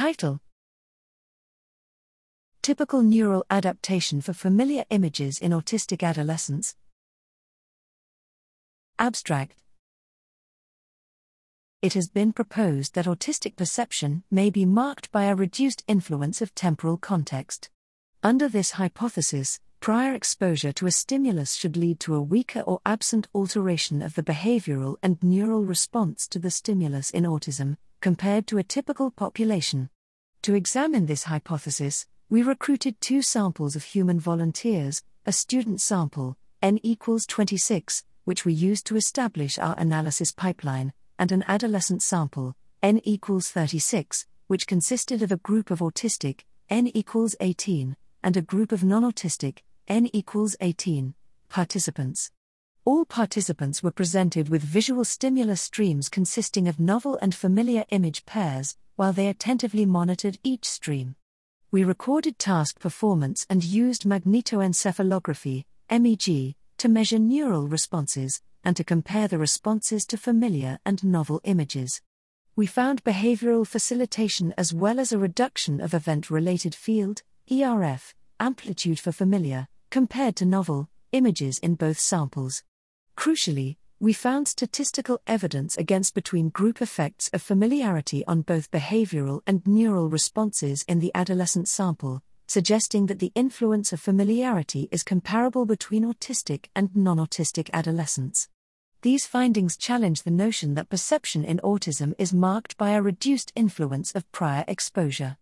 Title Typical neural adaptation for familiar images in autistic adolescents. Abstract It has been proposed that autistic perception may be marked by a reduced influence of temporal context. Under this hypothesis, prior exposure to a stimulus should lead to a weaker or absent alteration of the behavioral and neural response to the stimulus in autism, compared to a typical population. To examine this hypothesis, we recruited two samples of human volunteers, a student sample, n equals 26, which we used to establish our analysis pipeline, and an adolescent sample, n equals 36, which consisted of a group of autistic, n equals 18, and a group of non autistic, n equals 18, participants. All participants were presented with visual stimulus streams consisting of novel and familiar image pairs, while they attentively monitored each stream we recorded task performance and used magnetoencephalography, MEG, to measure neural responses and to compare the responses to familiar and novel images. We found behavioral facilitation as well as a reduction of event related field, ERF, amplitude for familiar, compared to novel, images in both samples. Crucially, we found statistical evidence against between group effects of familiarity on both behavioral and neural responses in the adolescent sample, suggesting that the influence of familiarity is comparable between autistic and non autistic adolescents. These findings challenge the notion that perception in autism is marked by a reduced influence of prior exposure.